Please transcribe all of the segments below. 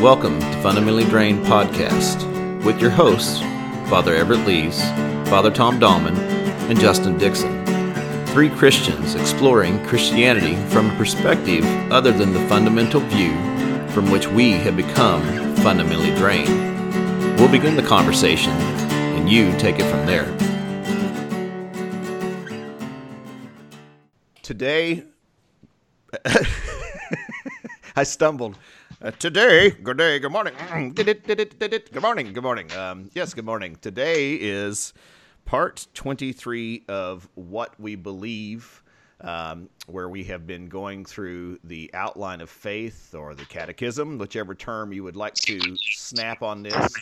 Welcome to Fundamentally Drained Podcast with your hosts, Father Everett Lees, Father Tom Dahlman, and Justin Dixon. Three Christians exploring Christianity from a perspective other than the fundamental view from which we have become fundamentally drained. We'll begin the conversation, and you take it from there. Today, I stumbled. Uh, today, good day, good morning. good morning, good morning. Um, yes, good morning. Today is part 23 of What We Believe, um, where we have been going through the outline of faith or the catechism, whichever term you would like to snap on this.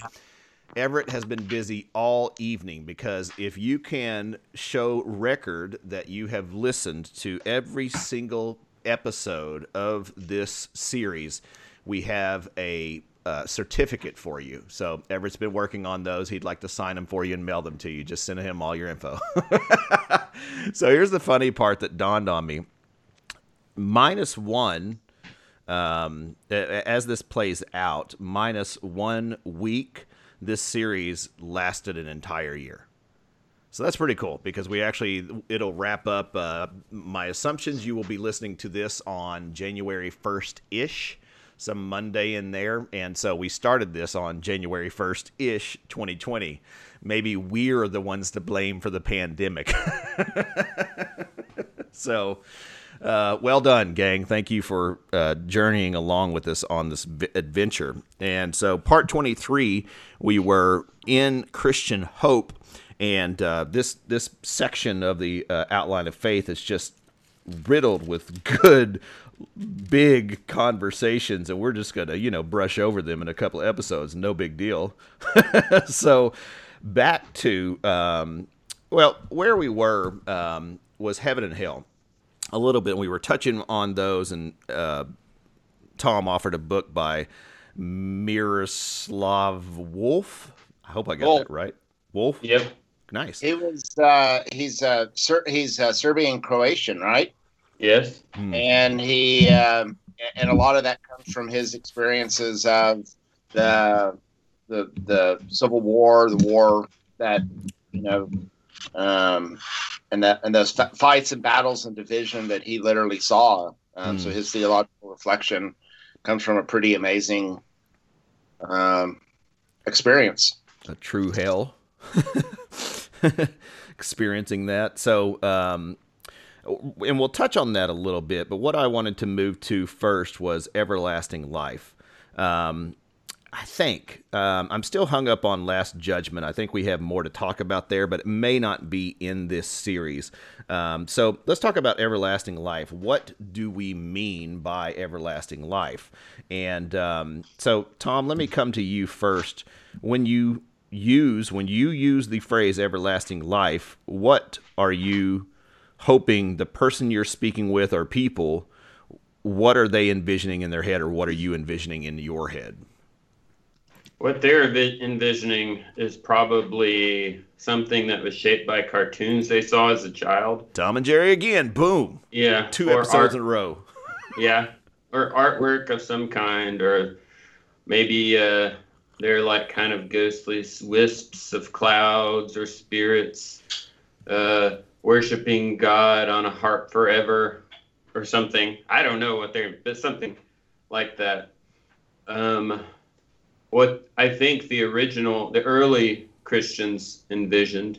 Everett has been busy all evening because if you can show record that you have listened to every single episode of this series, we have a uh, certificate for you. So Everett's been working on those. He'd like to sign them for you and mail them to you. Just send him all your info. so here's the funny part that dawned on me. Minus one, um, as this plays out, minus one week, this series lasted an entire year. So that's pretty cool because we actually it'll wrap up. Uh, my assumptions you will be listening to this on January first ish some Monday in there. And so we started this on January 1st ish, 2020. Maybe we're the ones to blame for the pandemic. so, uh, well done, gang. Thank you for uh, journeying along with us on this v- adventure. And so, part 23, we were in Christian hope. And uh, this this section of the uh, outline of faith is just riddled with good big conversations and we're just going to, you know, brush over them in a couple of episodes. No big deal. so back to, um, well, where we were um, was heaven and hell a little bit. We were touching on those, and uh, Tom offered a book by Miroslav Volf. I hope I got Wolf. that right. Wolf. Yep. Nice. He was. Uh, he's. Uh, Ser- he's uh, Serbian Croatian, right? Yes. Hmm. And he um, and a lot of that comes from his experiences of the the the Civil War, the war that you know, um, and that and those fights and battles and division that he literally saw. Um, So hmm. his theological reflection comes from a pretty amazing um, experience. A true hell. Experiencing that. So, um, and we'll touch on that a little bit. But what I wanted to move to first was everlasting life. Um, I think um, I'm still hung up on Last Judgment. I think we have more to talk about there, but it may not be in this series. Um, so let's talk about everlasting life. What do we mean by everlasting life? And um, so, Tom, let me come to you first. When you use when you use the phrase everlasting life, what are you hoping the person you're speaking with or people what are they envisioning in their head or what are you envisioning in your head? What they're envisioning is probably something that was shaped by cartoons they saw as a child. Tom and jerry again boom. Yeah two episodes art, in a row. Yeah or artwork of some kind or maybe uh, they're like kind of ghostly wisps of clouds or spirits. Uh, worshiping God on a harp forever or something. I don't know what they're, but something like that. Um, what I think the original, the early Christians envisioned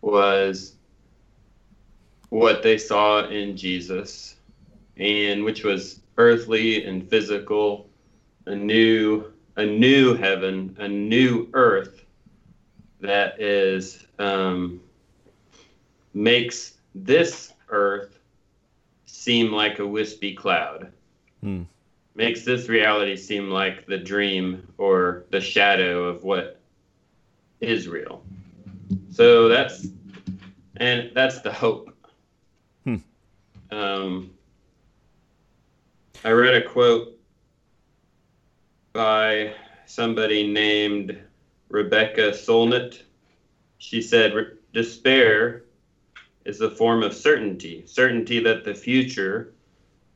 was what they saw in Jesus, and which was earthly and physical, a new, a new heaven, a new earth that is um, makes this Earth seem like a wispy cloud. Hmm. Makes this reality seem like the dream or the shadow of what is real. So that's and that's the hope. Hmm. Um, I read a quote by somebody named Rebecca Solnit. She said, "Despair is a form of certainty certainty that the future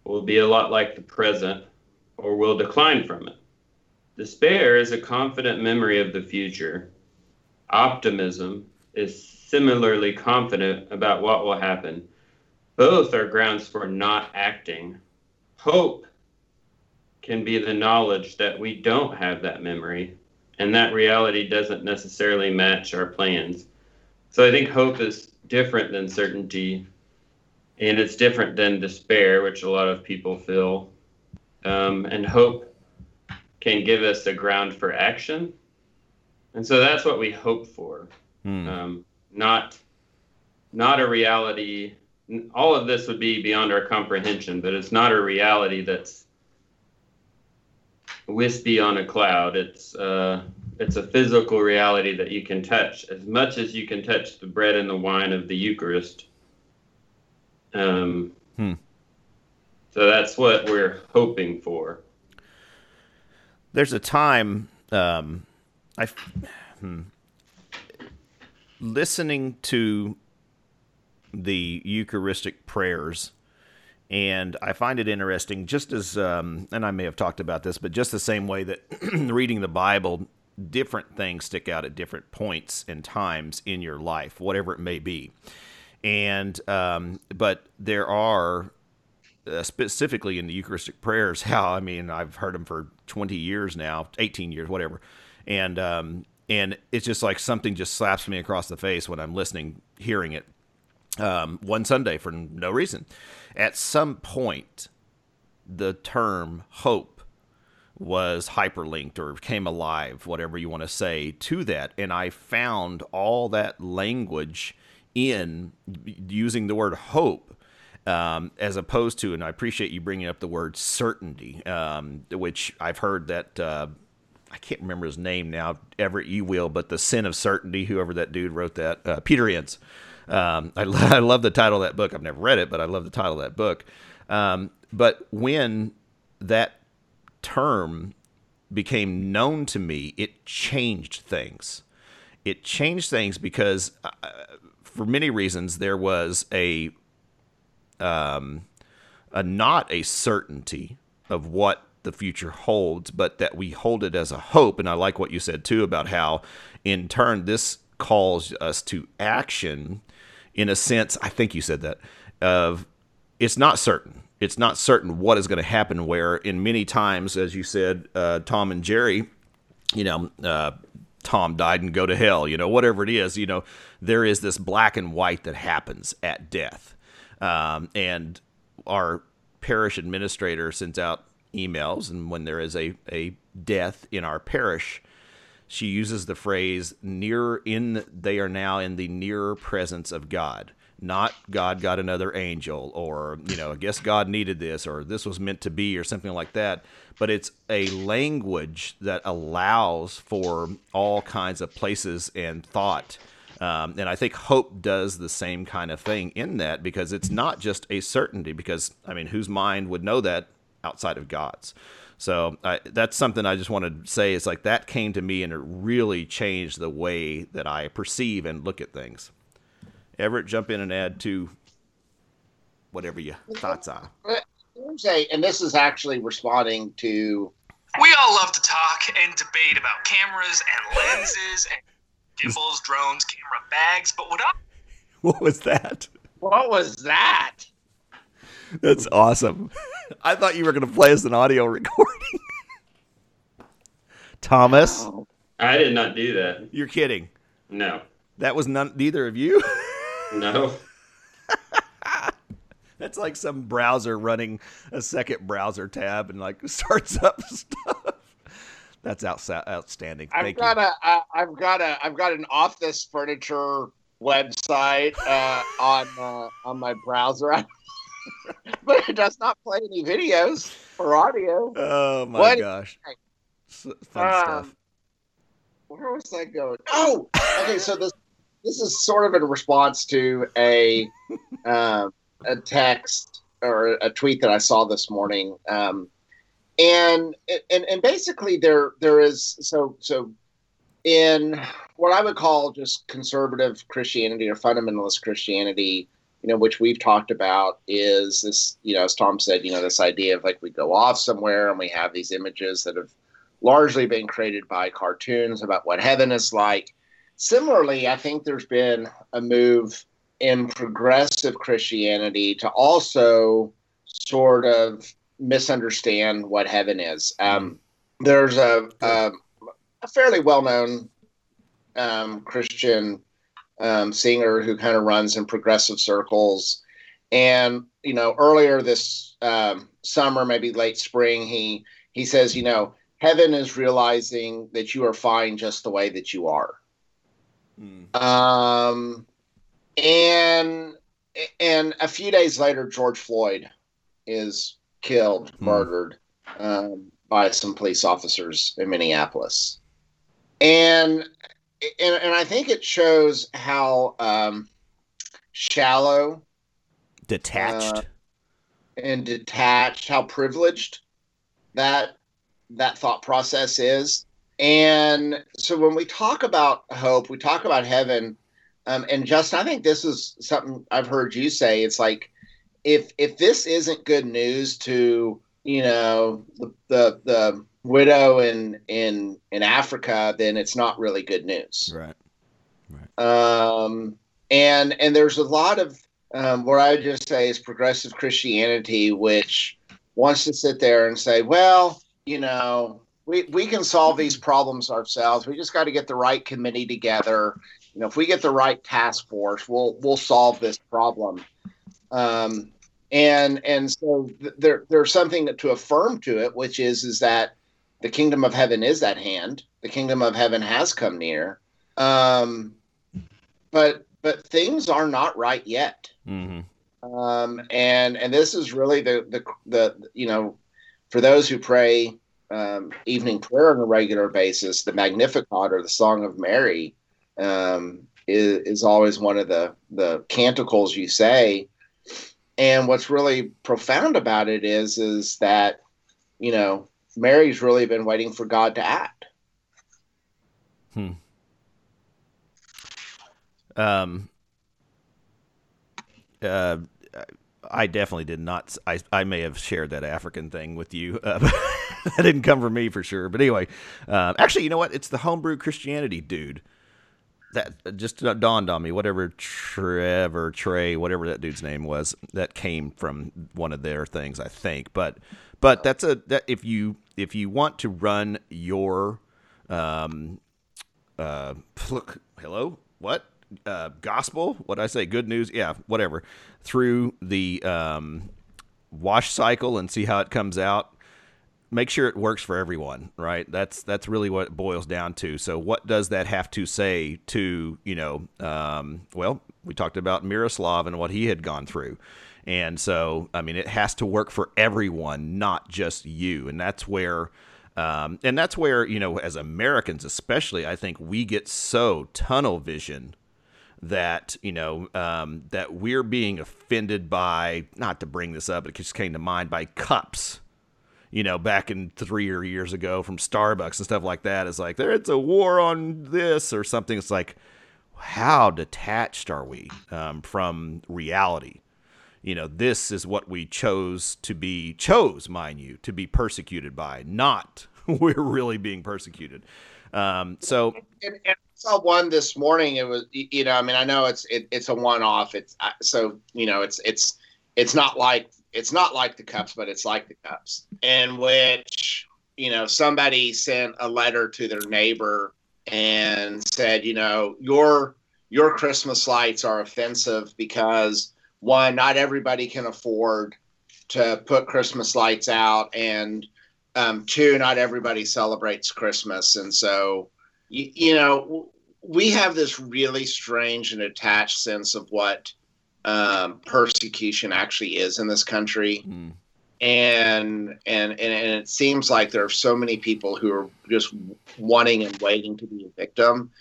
will be a lot like the present or will decline from it. Despair is a confident memory of the future. Optimism is similarly confident about what will happen. Both are grounds for not acting. Hope can be the knowledge that we don't have that memory and that reality doesn't necessarily match our plans. So I think hope is different than certainty and it's different than despair, which a lot of people feel. Um, and hope can give us a ground for action. And so that's what we hope for. Hmm. Um, not not a reality. All of this would be beyond our comprehension, but it's not a reality that's wispy on a cloud. It's uh, it's a physical reality that you can touch as much as you can touch the bread and the wine of the Eucharist. Um, hmm. So that's what we're hoping for. There's a time um, I hmm, listening to the Eucharistic prayers, and I find it interesting, just as, um, and I may have talked about this, but just the same way that reading the Bible, different things stick out at different points and times in your life, whatever it may be. And, um, but there are, uh, specifically in the Eucharistic prayers, how, I mean, I've heard them for 20 years now, 18 years, whatever. And, um, and it's just like something just slaps me across the face when I'm listening, hearing it. Um, one Sunday for no reason. At some point, the term hope was hyperlinked or came alive, whatever you want to say, to that. And I found all that language in using the word hope um, as opposed to, and I appreciate you bringing up the word certainty, um, which I've heard that uh, I can't remember his name now, Everett you will, but the sin of certainty, whoever that dude wrote that, uh, Peter Enns. Um, I, I, love the title of that book. I've never read it, but I love the title of that book. Um, but when that term became known to me, it changed things. It changed things because, uh, for many reasons, there was a um, a not a certainty of what the future holds, but that we hold it as a hope. And I like what you said too about how, in turn, this calls us to action in a sense. I think you said that of it's not certain. It's not certain what is going to happen. Where in many times, as you said, uh, Tom and Jerry, you know, uh, Tom died and go to hell. You know, whatever it is, you know, there is this black and white that happens at death, um, and our parish administrator sends out emails, and when there is a, a death in our parish, she uses the phrase near in they are now in the nearer presence of God. Not God got another angel, or you know, I guess God needed this, or this was meant to be, or something like that. But it's a language that allows for all kinds of places and thought um, and I think hope does the same kind of thing in that because it's not just a certainty. Because I mean, whose mind would know that outside of God's. So I, that's something I just want to say is like that came to me and it really changed the way that I perceive and look at things. Everett, jump in and add to whatever your thoughts are. Say, and this is actually responding to. We all love to talk and debate about cameras and lenses and gimbals, drones, camera bags, but what I. What was that? What was that? That's awesome. I thought you were going to play us an audio recording. Thomas, I did not do that. You're kidding. No. That was none neither of you? No. That's like some browser running a second browser tab and like starts up stuff. That's out, outstanding. I've Thank got you. a, I, I've got a, I've got an office furniture website uh, on uh, on my browser. but it does not play any videos or audio. Oh my what? gosh. Fun um, stuff. Where was I going? Oh, okay. So this this is sort of in response to a uh, a text or a tweet that I saw this morning, um, and and and basically there there is so so in what I would call just conservative Christianity or fundamentalist Christianity, you know, which we've talked about, is this, you know, as Tom said, you know, this idea of like we go off somewhere and we have these images that have largely been created by cartoons about what heaven is like. Similarly, I think there's been a move in progressive Christianity to also sort of misunderstand what heaven is. Um, there's a, a, a fairly well known um, Christian um, singer who kind of runs in progressive circles. And, you know, earlier this um, summer, maybe late spring, he, he says, you know, heaven is realizing that you are fine just the way that you are. Mm. Um, and and a few days later, George Floyd is killed, mm. murdered um, by some police officers in Minneapolis, and and, and I think it shows how um, shallow, detached, uh, and detached, how privileged that that thought process is. And so when we talk about hope, we talk about heaven. Um, and Justin, I think this is something I've heard you say. It's like if if this isn't good news to you know the the, the widow in in in Africa, then it's not really good news. Right. Right. Um, and and there's a lot of um, what I would just say is progressive Christianity, which wants to sit there and say, well, you know, we, we can solve these problems ourselves. We just got to get the right committee together. You know, if we get the right task force, we'll we'll solve this problem. Um, and and so th- there there's something to affirm to it, which is is that the kingdom of heaven is at hand. The kingdom of heaven has come near. Um, but but things are not right yet. Mm-hmm. Um, and and this is really the the the you know for those who pray um, evening prayer on a regular basis, the Magnificat or the Song of Mary um, is, is always one of the, the canticles you say. And what's really profound about it is, is that, you know, Mary's really been waiting for God to act. Hmm. Um, uh, I definitely did not. I, I may have shared that African thing with you. Uh, that didn't come from me for sure. But anyway, uh, actually, you know what? It's the homebrew Christianity dude. That just dawned on me. Whatever Trevor Trey, whatever that dude's name was, that came from one of their things, I think. But but that's a that if you if you want to run your um uh look hello what uh, gospel. What I say? Good news. Yeah, whatever. Through the um, wash cycle and see how it comes out. Make sure it works for everyone, right? That's that's really what it boils down to. So, what does that have to say to you know? Um, well, we talked about Miroslav and what he had gone through. And so, I mean, it has to work for everyone, not just you. And that's where, um, and that's where, you know, as Americans, especially, I think we get so tunnel vision that you know um, that we're being offended by not to bring this up, but it just came to mind by cups. You know, back in three or years ago from Starbucks and stuff like that. It's like there, it's a war on this or something. It's like, how detached are we um, from reality? You know, this is what we chose to be chose, mind you, to be persecuted by. Not we're really being persecuted. Um, so and, and saw one this morning. It was, you know, I mean, I know it's it, it's a one off. It's so you know, it's it's it's not like it's not like the cups, but it's like the cups, in which you know somebody sent a letter to their neighbor and said, you know, your your Christmas lights are offensive because one, not everybody can afford to put Christmas lights out, and um, two, not everybody celebrates Christmas, and so you, you know we have this really strange and attached sense of what um, persecution actually is in this country. Mm. And, and and and it seems like there are so many people who are just wanting and waiting to be a victim,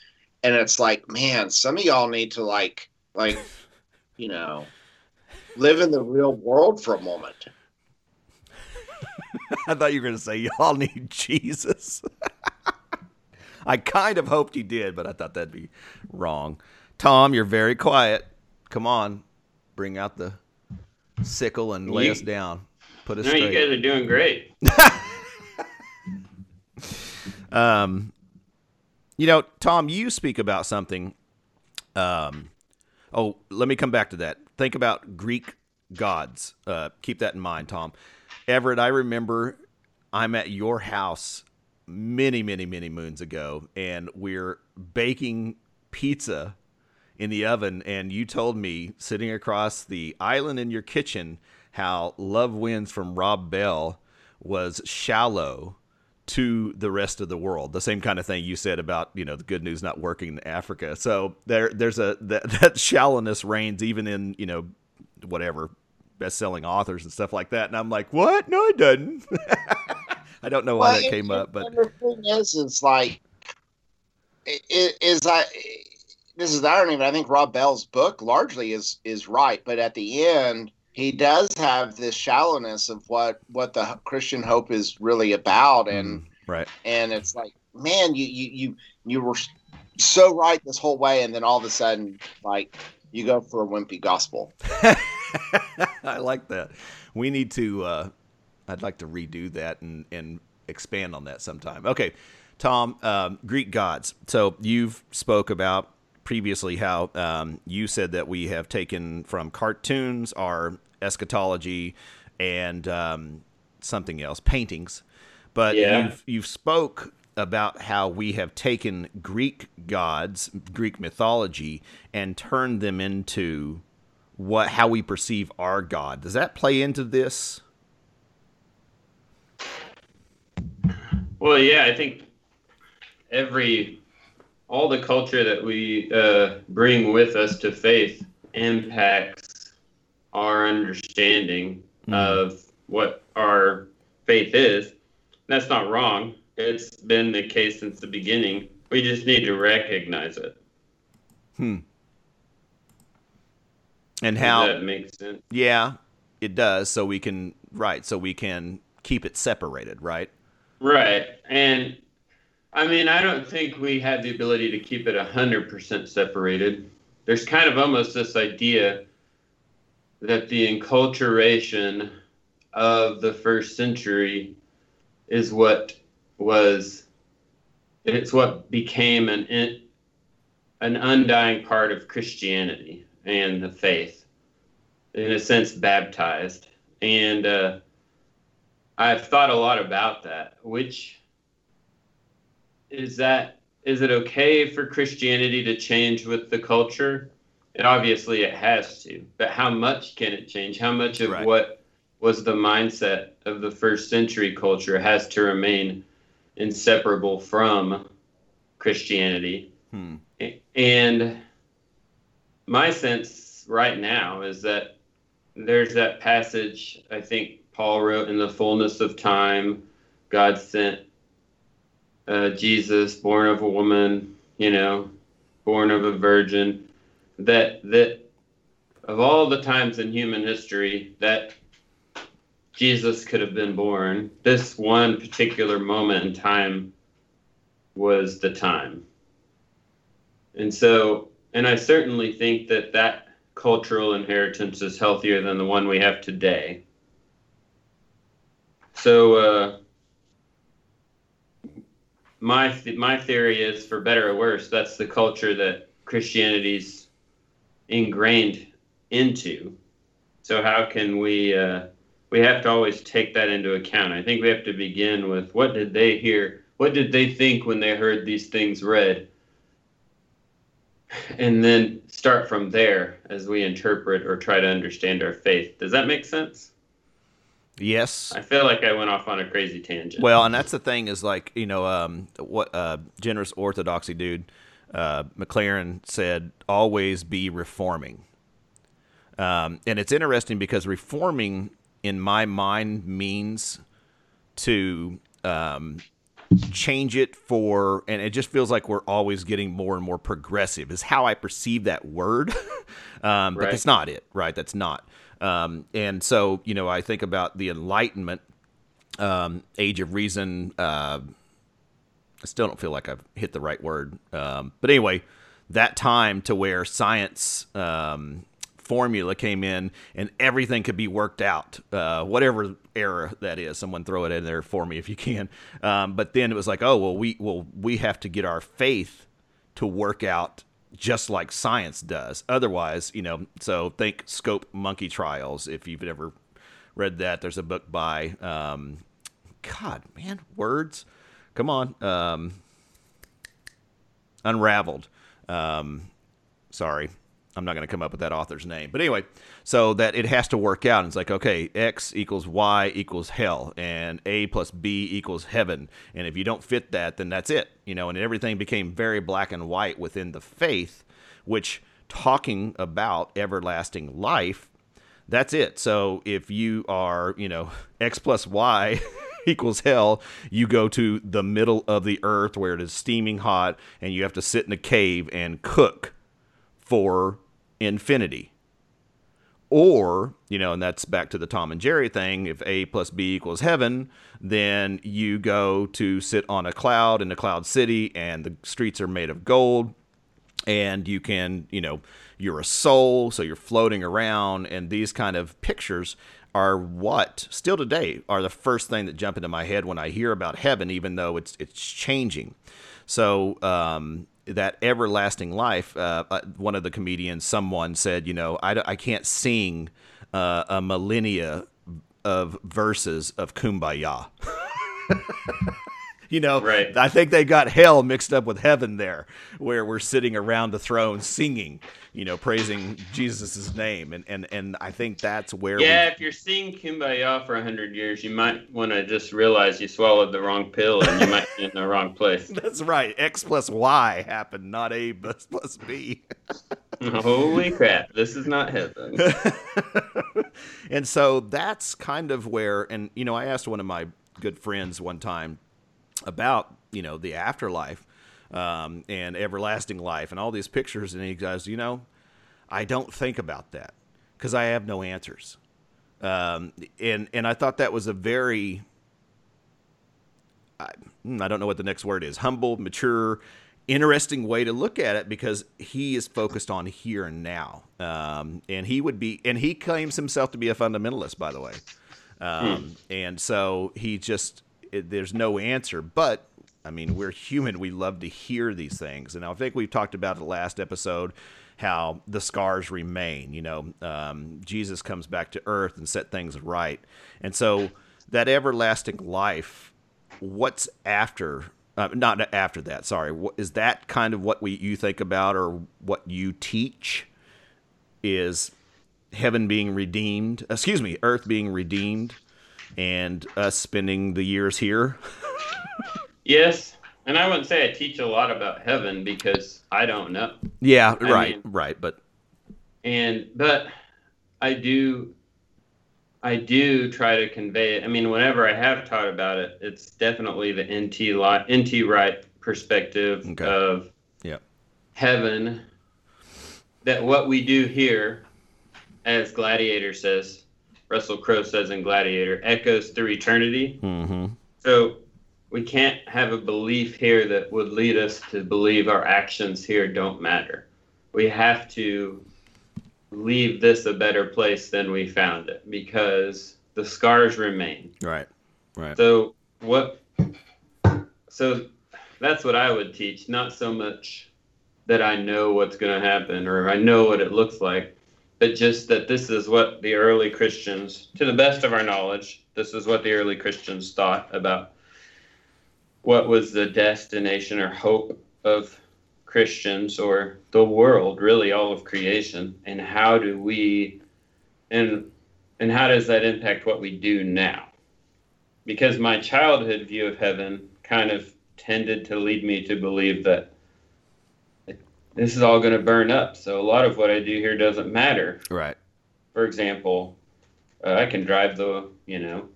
and it's like, man, some of y'all need to like like, you know, live in the real world for a moment. I thought you were going to say y'all need Jesus. I kind of hoped he did, but I thought that'd be wrong. Tom, you're very quiet. Come on, bring out the sickle and lay you, us down. Put us. No, straight. you guys are doing great. Um, you know, Tom, you speak about something. Um, oh, let me come back to that. Think about Greek gods. Uh, keep that in mind, Tom. Everett, I remember I'm at your house many, many, many moons ago, and we're baking pizza in the oven, and you told me sitting across the island in your kitchen how Love Wins from Rob Bell was shallow to the rest of the world. The same kind of thing you said about you know the good news not working in Africa. So there there's a that, that shallowness reigns even in you know whatever best selling authors and stuff like that. And I'm like, what? No, it doesn't. I don't know why Well, that came up, but the thing is, is like, i- i- is I. This is the irony, but I think Rob Bell's book largely is is right. But at the end, he does have this shallowness of what what the Christian hope is really about, and Mm, right. and it's like, man, you you you you were so right this whole way, and then all of a sudden, like, you go for a wimpy gospel. I like that. We need to. Uh, I'd like to redo that and and expand on that sometime. Okay, Tom, um, Greek gods. So you've spoke about previously how um, you said that we have taken from cartoons our eschatology and um, something else, paintings. But Yeah. you've you've spoke about how we have taken Greek gods, Greek mythology, and turned them into what how we perceive our God. Does that play into this? Well, yeah, I think every all the culture that we uh, bring with us to faith impacts our understanding Mhm. of what our faith is. That's not wrong. It's been the case since the beginning. We just need to recognize it. Hmm. And Does how that make sense? yeah, it does so we can right, so we can keep it separated, right? Right. And I mean, I don't think we have the ability to keep it 100% separated. There's kind of almost this idea that the enculturation of the first century is what was it's what became an an undying part of Christianity and the faith in a sense baptized and uh, I've thought a lot about that. Which is that? Is it okay for Christianity to change with the culture? And obviously, it has to. But how much can it change? How much of Right. what was the mindset of the first century culture has to remain inseparable from Christianity? Hmm. And my sense right now is that there's that passage I think Paul wrote in the fullness of time, God sent uh, Jesus, born of a woman, you know, born of a virgin. That that of all the times in human history that Jesus could have been born, this one particular moment in time was the time. And so, and I certainly think that that cultural inheritance is healthier than the one we have today. So, uh, my th- my theory is, for better or worse, that's the culture that Christianity's ingrained into. So, how can we? Uh, we have to always take that into account. I think we have to begin with what did they hear? What did they think when they heard these things read? and then start from there as we interpret or try to understand our faith. Does that make sense? Yes. I feel like I went off on a crazy tangent. Well, and that's the thing is like you know um, what uh, generous orthodoxy dude uh, McLaren said always be reforming, um, and it's interesting because reforming in my mind means to um, change it for, and it just feels like we're always getting more and more progressive. Is how I perceive that word, um, but Right. that's not it, right? That's not. Um, and so, you know, I think about the Enlightenment um, age of reason. Uh, I still don't feel like I've hit the right word, um, but anyway, that time to where science um, formula came in and everything could be worked out, uh, whatever era that is. Someone throw it in there for me if you can. Um, but then it was like, oh well, we well we have to get our faith to work out just like science does. Otherwise, you know. So think Scopes Monkey Trials. If you've ever read that, there's a book by um, God, man, words. Come on, um, Unraveled. Um, sorry, I'm not going to come up with that author's name. But anyway, so that it has to work out. And it's like, okay, X equals Y equals hell, and A plus B equals heaven. And if you don't fit that, then that's it. You know, and everything became very black and white within the faith, which talking about everlasting life, that's it. So if you are, you know, X plus Y. equals hell, you go to the middle of the earth where it is steaming hot and you have to sit in a cave and cook for infinity. Or, you know, and that's back to the Tom and Jerry thing. If A plus B equals heaven, then you go to sit on a cloud in a cloud city and the streets are made of gold and you can, you know, you're a soul, so you're floating around, and these kind of pictures are what still today are the first thing that jump into my head when I hear about heaven, even though it's it's changing. So um, that everlasting life. Uh, uh one of the comedians, someone said, you know, I, I can't sing uh, a millennia of verses of Kumbaya. you know, right. I think they got hell mixed up with heaven there, where we're sitting around the throne singing, you know, praising Jesus' name, and and and I think that's where. Yeah, we... if you're singing Kumbaya for hundred years, you might want to just realize you swallowed the wrong pill and you might be in the wrong place. That's right. X plus Y happened, not A plus plus B. Holy crap! This is not heaven. and so that's kind of where, and you know, I asked one of my good friends one time about you know the afterlife um, and everlasting life and all these pictures, and he goes, you know, I don't think about that because I have no answers. Um, and and I thought that was a very I, hmm, I don't know what the next word is humble, mature, interesting way to look at it because he is focused on here and now. Um, and he would be, and he claims himself to be a fundamentalist, by the way. Um, hmm. And so he just it, there's no answer. But I mean, we're human. We love to hear these things. And I think we've talked about the last episode how the scars remain. You know, um, Jesus comes back to earth and set things right. And so that everlasting life, what's after? Uh, not after that. Sorry. Is that kind of what we you think about or what you teach? Is heaven being redeemed? Excuse me, earth being redeemed and us spending the years here. yes, and I wouldn't say I teach a lot about heaven because I don't know. Yeah, I right, mean, right, but and but I do I do try to convey it. I mean, whenever I have taught about it, it's definitely the NT li- NT Wright perspective okay. of yeah. heaven. That what we do here, as Gladiator says, Russell Crowe says in Gladiator, echoes through eternity. Mm-hmm. So we can't have a belief here that would lead us to believe our actions here don't matter. We have to leave this a better place than we found it because the scars remain. Right. Right. So what so that's what I would teach, not so much that I know what's going to happen or I know what it looks like, but just that this is what the early Christians, to the best of our knowledge, this is what the early Christians thought about what was the destination or hope of Christians or the world, really all of creation, and how do we and and how does that impact what we do now? Because my childhood view of heaven kind of tended to lead me to believe that this is all going to burn up. So a lot of what I do here doesn't matter. Right. For example, uh, I can drive the, you know,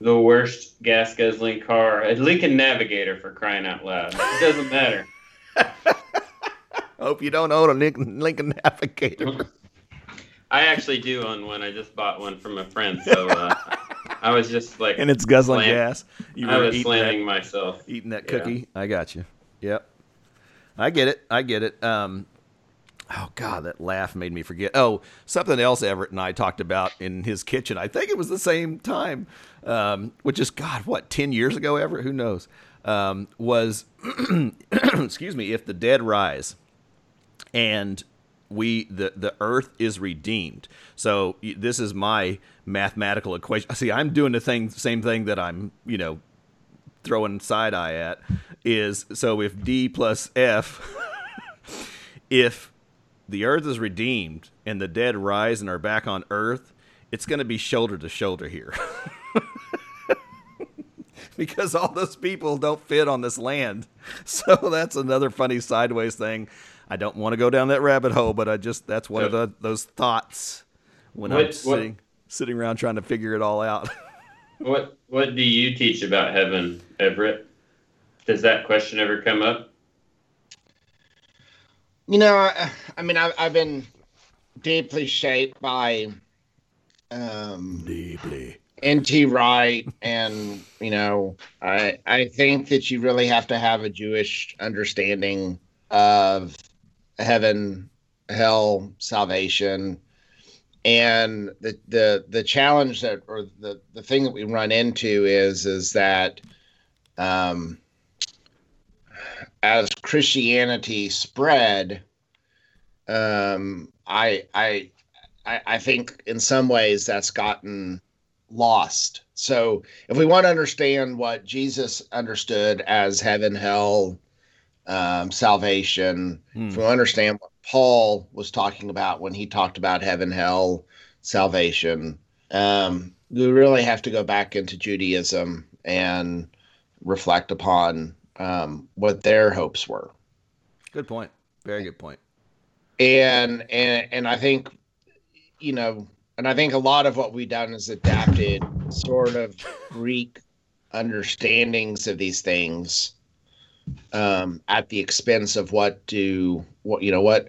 the worst gas guzzling car, a Lincoln Navigator for crying out loud. It doesn't matter. Hope you don't own a Lincoln, Lincoln Navigator. I actually do own one. I just bought one from a friend, so uh, I was just like, and it's guzzling slam- gas. You I was slamming that, myself, eating that cookie. Yeah. I got you. Yep. I get it. I get it. Um, Oh God, that laugh made me forget. Oh, something else Everett and I talked about in his kitchen. I think it was the same time, um, which is God, what ten years ago? Everett, who knows? Um, was excuse me, if the dead rise, and we the the earth is redeemed. So this is my mathematical equation. See, I'm doing the thing, same thing that I'm, you know, throwing side eye at. Is so if D plus F, if the earth is redeemed and the dead rise and are back on earth, it's going to be shoulder to shoulder here. because all those people don't fit on this land. So that's another funny sideways thing. I don't want to go down that rabbit hole, but I just that's one of the those thoughts when I'm What- what- sitting sitting around trying to figure it all out. What What do you teach about heaven, Everett? Does that question ever come up? You know, I, I mean, I've, I've been deeply shaped by um, Deeply. N.T. Wright, and you know, I I think that you really have to have a Jewish understanding of heaven, hell, salvation, and the the the challenge that or the the thing that we run into is is that um, as Christianity spread, um, I I I I think in some ways that's gotten lost. So if we want to understand what Jesus understood as heaven, hell, um, salvation, Hmm. if we understand what Paul was talking about when he talked about heaven, hell, salvation, um, we really have to go back into Judaism and reflect upon um, what their hopes were. Good point. Very good point. and and and I think you know, and I think a lot of what we've done is adapted sort of Greek understandings of these things um, at the expense of what do what you know what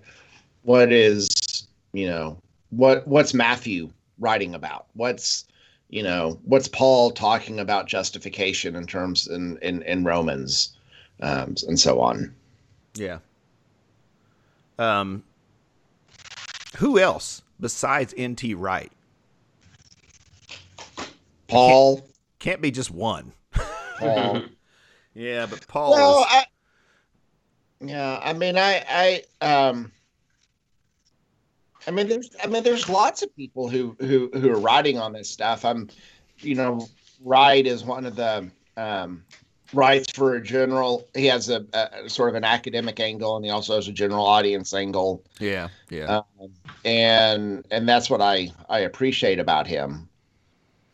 what is you know what what's Matthew writing about what's you know what's Paul talking about justification in terms in in, in Romans um, and so on. Yeah. Um, who else besides N.T. Wright? Paul, Can't be just one. Paul. Yeah, but Paul. Well, is, I, yeah, I mean, I, I, um, I mean, there's, I mean, there's lots of people who, who, who are writing on this stuff. I'm, you know, Wright is one of the, um, writes for a general. He has a, a sort of an academic angle, and he also has a general audience angle, yeah, yeah. um, and and that's what I I appreciate about him.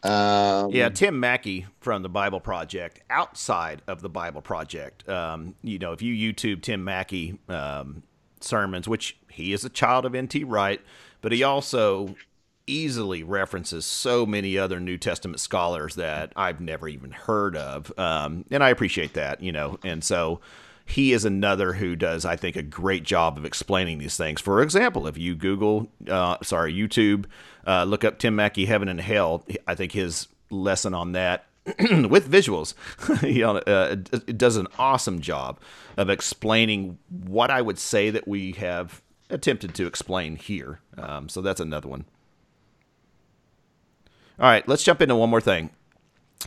Um, Yeah, Tim Mackie from the Bible Project, outside of the Bible Project. Um, you know, if you YouTube Tim Mackie um, sermons, which he is a child of N.T. Wright, but he also easily references so many other New Testament scholars that I've never even heard of. Um, and I appreciate that, you know. And so he is another who does, I think, a great job of explaining these things. For example, if you Google, uh, sorry, YouTube, uh, look up Tim Mackie, Heaven and Hell, I think his lesson on that with visuals, you know, uh, it does an awesome job of explaining what I would say that we have attempted to explain here. Um, so that's another one. All right, let's jump into one more thing.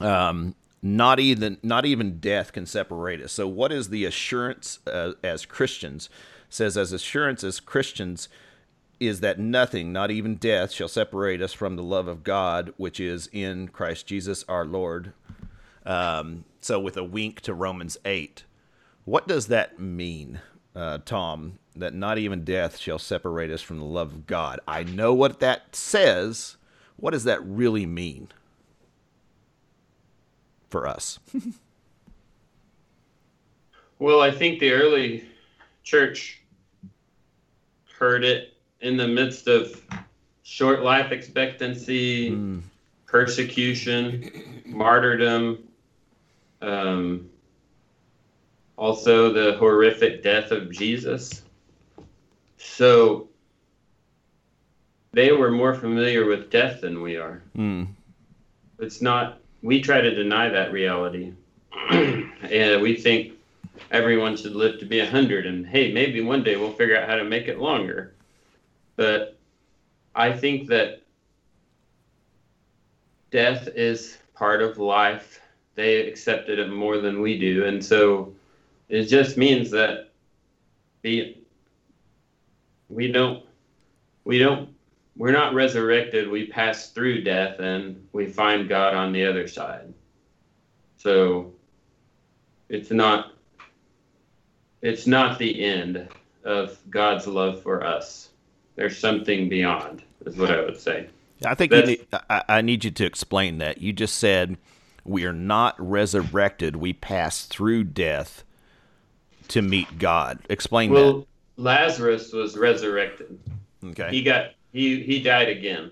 Um, not even not even death can separate us. So, what is the assurance uh, as Christians? says as assurance as Christians is that nothing, not even death, shall separate us from the love of God, which is in Christ Jesus our Lord. Um, so, with a wink to Romans eight, what does that mean, uh, Tom? That not even death shall separate us from the love of God. I know what that says. What does that really mean for us? Well, I think the early church heard it in the midst of short life expectancy, Mm, persecution, martyrdom, um, also the horrific death of Jesus. So they were more familiar with death than we are. mm, It's not, we try to deny that reality. and we think everyone should live to be 100 and hey maybe one day we'll figure out how to make it longer. But i think that death is part of life. They accepted it more than we do. And so it just means that the we don't we don't we're not resurrected we pass through death and we find god on the other side so it's not it's not the end of god's love for us there's something beyond is what i would say I think you need, I, I need you to explain that. You just said we are not resurrected; we pass through death to meet God. Explain that well lazarus was resurrected. Okay. he got he he died again.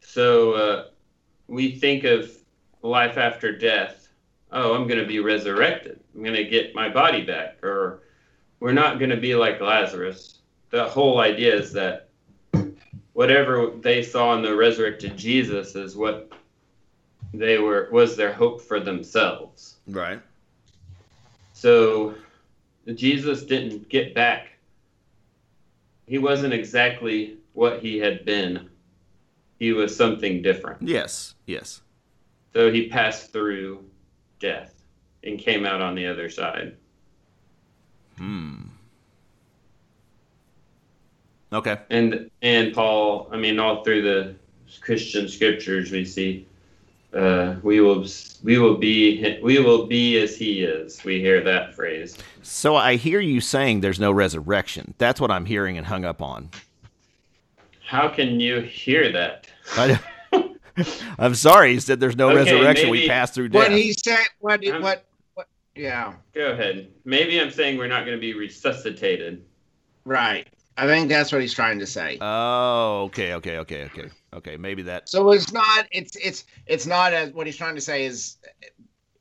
So uh, we think of life after death. Oh i'm going to be resurrected. I'm going to get my body back. Or we're not going to be like lazarus. The whole idea is that whatever they saw in the resurrected jesus is what they were was their hope for themselves. Right. so Jesus didn't get back. He wasn't exactly what he had been. He was something different. Yes. Yes. So he passed through death and came out on the other side. Hmm. Okay. And and Paul, I mean, all through the Christian scriptures, we see uh, we will we will be we will be as he is. We hear that phrase. So I hear you saying there's no resurrection. That's what I'm hearing and hung up on. How can you hear that? I, am sorry. He said there's no Okay, resurrection. We pass through death. What he said, what, Um, what, what, yeah, Go ahead. Maybe I'm saying we're not going to be resuscitated. right. I think that's what he's trying to say. Oh, okay, okay, okay, okay, okay. Maybe that. So it's not, it's, it's, it's not as what he's trying to say is,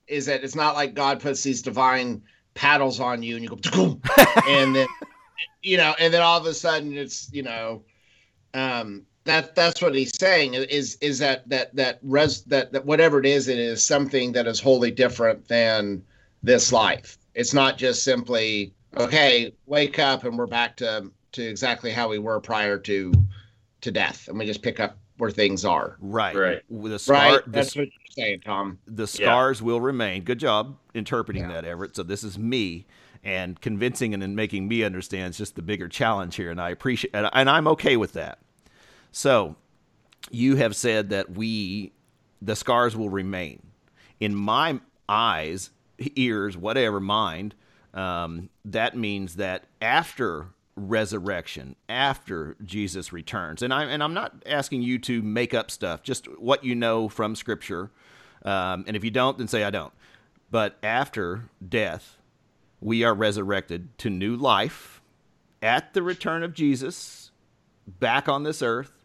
is that it's not like God puts these divine paddles on you and you go, and then, you know, and then all of a sudden it's, you know, um, that that's what he's saying is is that that that res that, that whatever it is, it is something that is wholly different than this life. It's not just simply okay, wake up and we're back to to exactly how we were prior to to death, and we just pick up where things are. Right. Right. The scar, Right? the, That's what you're saying, Tom. the scars will remain. Good job interpreting Yeah. that, Everett. So this is me, and convincing and then making me understand is just the bigger challenge here, and I appreciate, and, and I'm okay with that. So, you have said that we, the scars will remain. In my eyes, ears, whatever, mind, um, that means that after resurrection, after Jesus returns, and I and I'm not asking you to make up stuff, just what you know from Scripture. Um, and if you don't, then say I don't. But after death, we are resurrected to new life at the return of Jesus back on this earth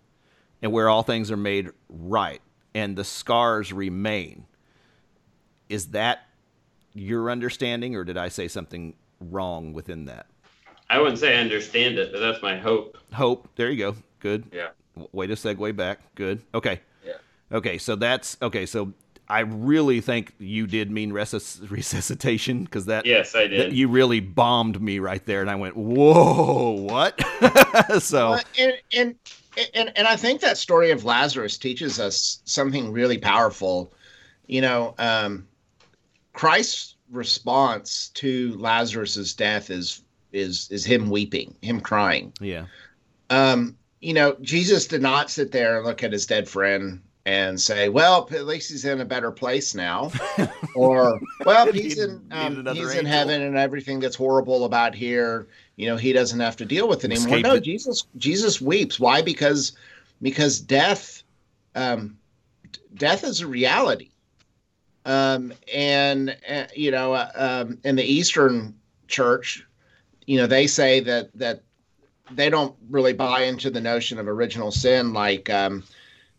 and where all things are made right and the scars remain. Is that your understanding, or did I say something wrong within that? I wouldn't say I understand it, but that's my hope. Hope. There you go. Good. Yeah. W- Way to segue back. Good. Okay. Yeah. Okay. So that's okay. So I really think you did mean resus- resuscitation because that Yes, I that did. you really bombed me right there, and I went, "Whoa, what?" so Well, and, and and and I think that story of Lazarus teaches us something really powerful. You know, um, Christ's response to Lazarus's death is is is him weeping, him crying. yeah, Um, you know, Jesus did not sit there and look at his dead friend and say, "Well, at least he's in a better place now," or "Well, he's Need- in um, he's in heaven, and everything that's horrible about here, you know, he doesn't have to deal with it anymore." Escaped No, it. Jesus Jesus weeps. Why? Because because death, um, death is a reality, um, and uh, you know, uh, um, in the Eastern Church, you know, they say that that they don't really buy into the notion of original sin like um,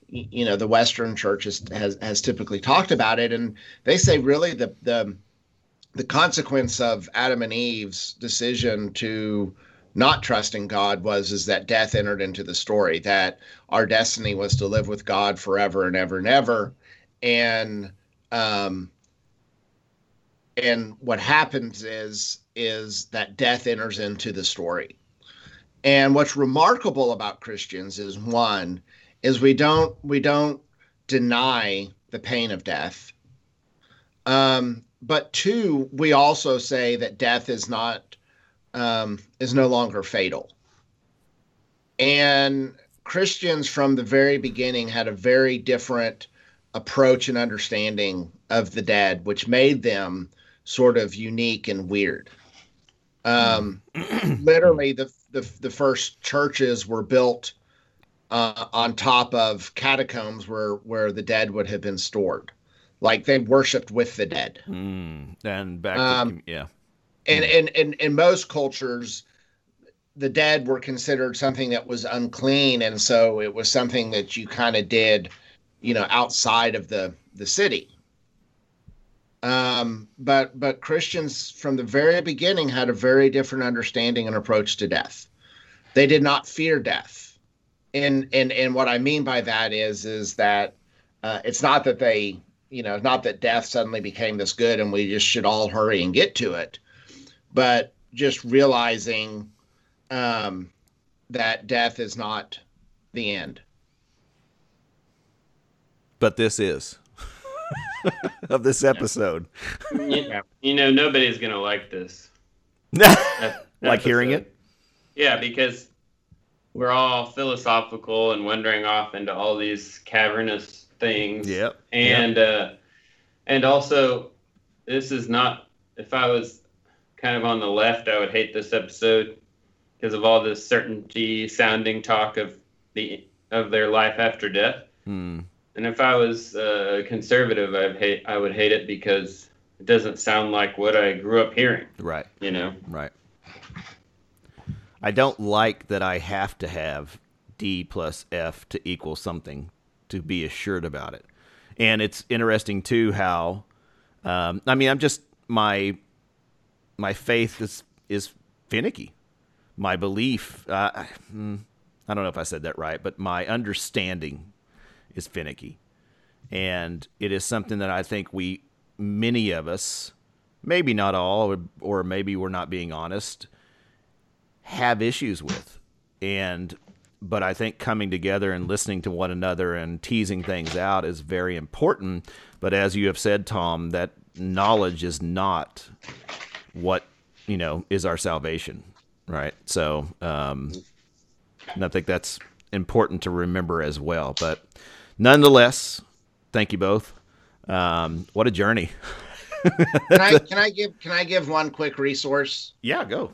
you know the Western Church has, has has typically talked about it, and they say really the the the consequence of Adam and Eve's decision to not trust in God was is that death entered into the story that our destiny was to live with God forever and ever and ever, and um, and what happens is is that death enters into the story. And what's remarkable about Christians is one is we don't we don't deny the pain of death. Um, but two, we also say that death is not um, is no longer fatal. And Christians from the very beginning had a very different approach and understanding of the dead, which made them sort of unique and weird. Um, literally, the, the the first churches were built uh, on top of catacombs where where the dead would have been stored, like they worshipped with the dead. Mm. And back, Um, to, yeah, And in in in most cultures, the dead were considered something that was unclean, and so it was something that you kind of did, you know, outside of the the city. Um, but but Christians from the very beginning had a very different understanding and approach to death. They did not fear death, and and and what I mean by that is is that uh, it's not that they you know not that death suddenly became this good and we just should all hurry and get to it, but just realizing um, that death is not the end. but this is of this episode. you, you know, nobody's gonna like this. like hearing it. Yeah, because we're all philosophical and wandering off into all these cavernous things. Yep. And uh, and also, this is not. If I was kind of on the left, I would hate this episode because of all this certainty sounding talk of the of their life after death. Hmm. And if I was uh, conservative, I'd hate. I would hate it because it doesn't sound like what I grew up hearing. Right. You know. Right. I don't like that I have to have D plus F to equal something to be assured about it. And it's interesting too how, um, I mean, I'm just my my faith is is finicky. My belief, uh, hmm, I don't know if I said that right, but my understanding is finicky, and it is something that I think we many of us, maybe not all, or, maybe we're not being honest, have issues with. And but I think coming together and listening to one another and teasing things out is very important. But as you have said, Tom, that knowledge is not what you know is our salvation, right? So, um, and I think that's important to remember as well. But nonetheless, thank you both. Um, what a journey! Can I can I give can I give one quick resource? Yeah, go.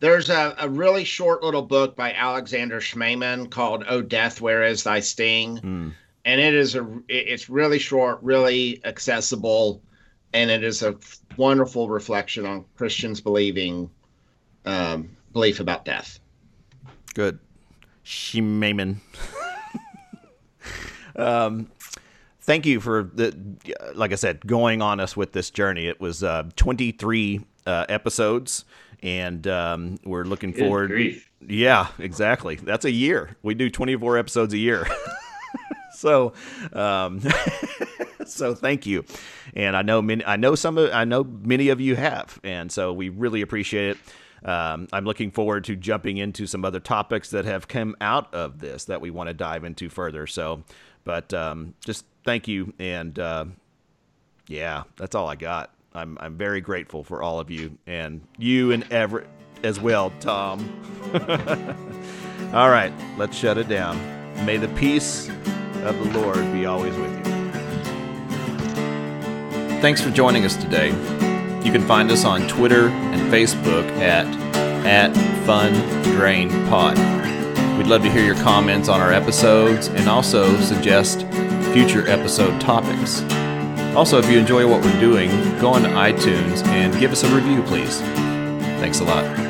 There's a, a really short little book by Alexander Schmemann called "Oh Death, Where Is Thy Sting," Mm. and it is a it's really short, really accessible, and it is a wonderful reflection on Christians believing um, belief about death. Good. Shimaman. um, thank you for the, like I said, going on us with this journey. It was uh, 23 uh, episodes, and um, we're looking Good forward. grief. Yeah, exactly. That's a year. We do 24 episodes a year. so, um, so thank you. And I know many, I know some of, I know many of you have, and so we really appreciate it. Um, I'm looking forward to jumping into some other topics that have come out of this that we want to dive into further. So, but um, just thank you, and uh, yeah, that's all I got. I'm I'm very grateful for all of you and you and Everett as well, Tom. all right, let's shut it down. May the peace of the Lord be always with you. Thanks for joining us today. You can find us on Twitter and Facebook at at Fun Drain Pod. We'd love to hear your comments on our episodes and also suggest future episode topics. Also, if you enjoy what we're doing, go on to iTunes and give us a review, please. Thanks a lot.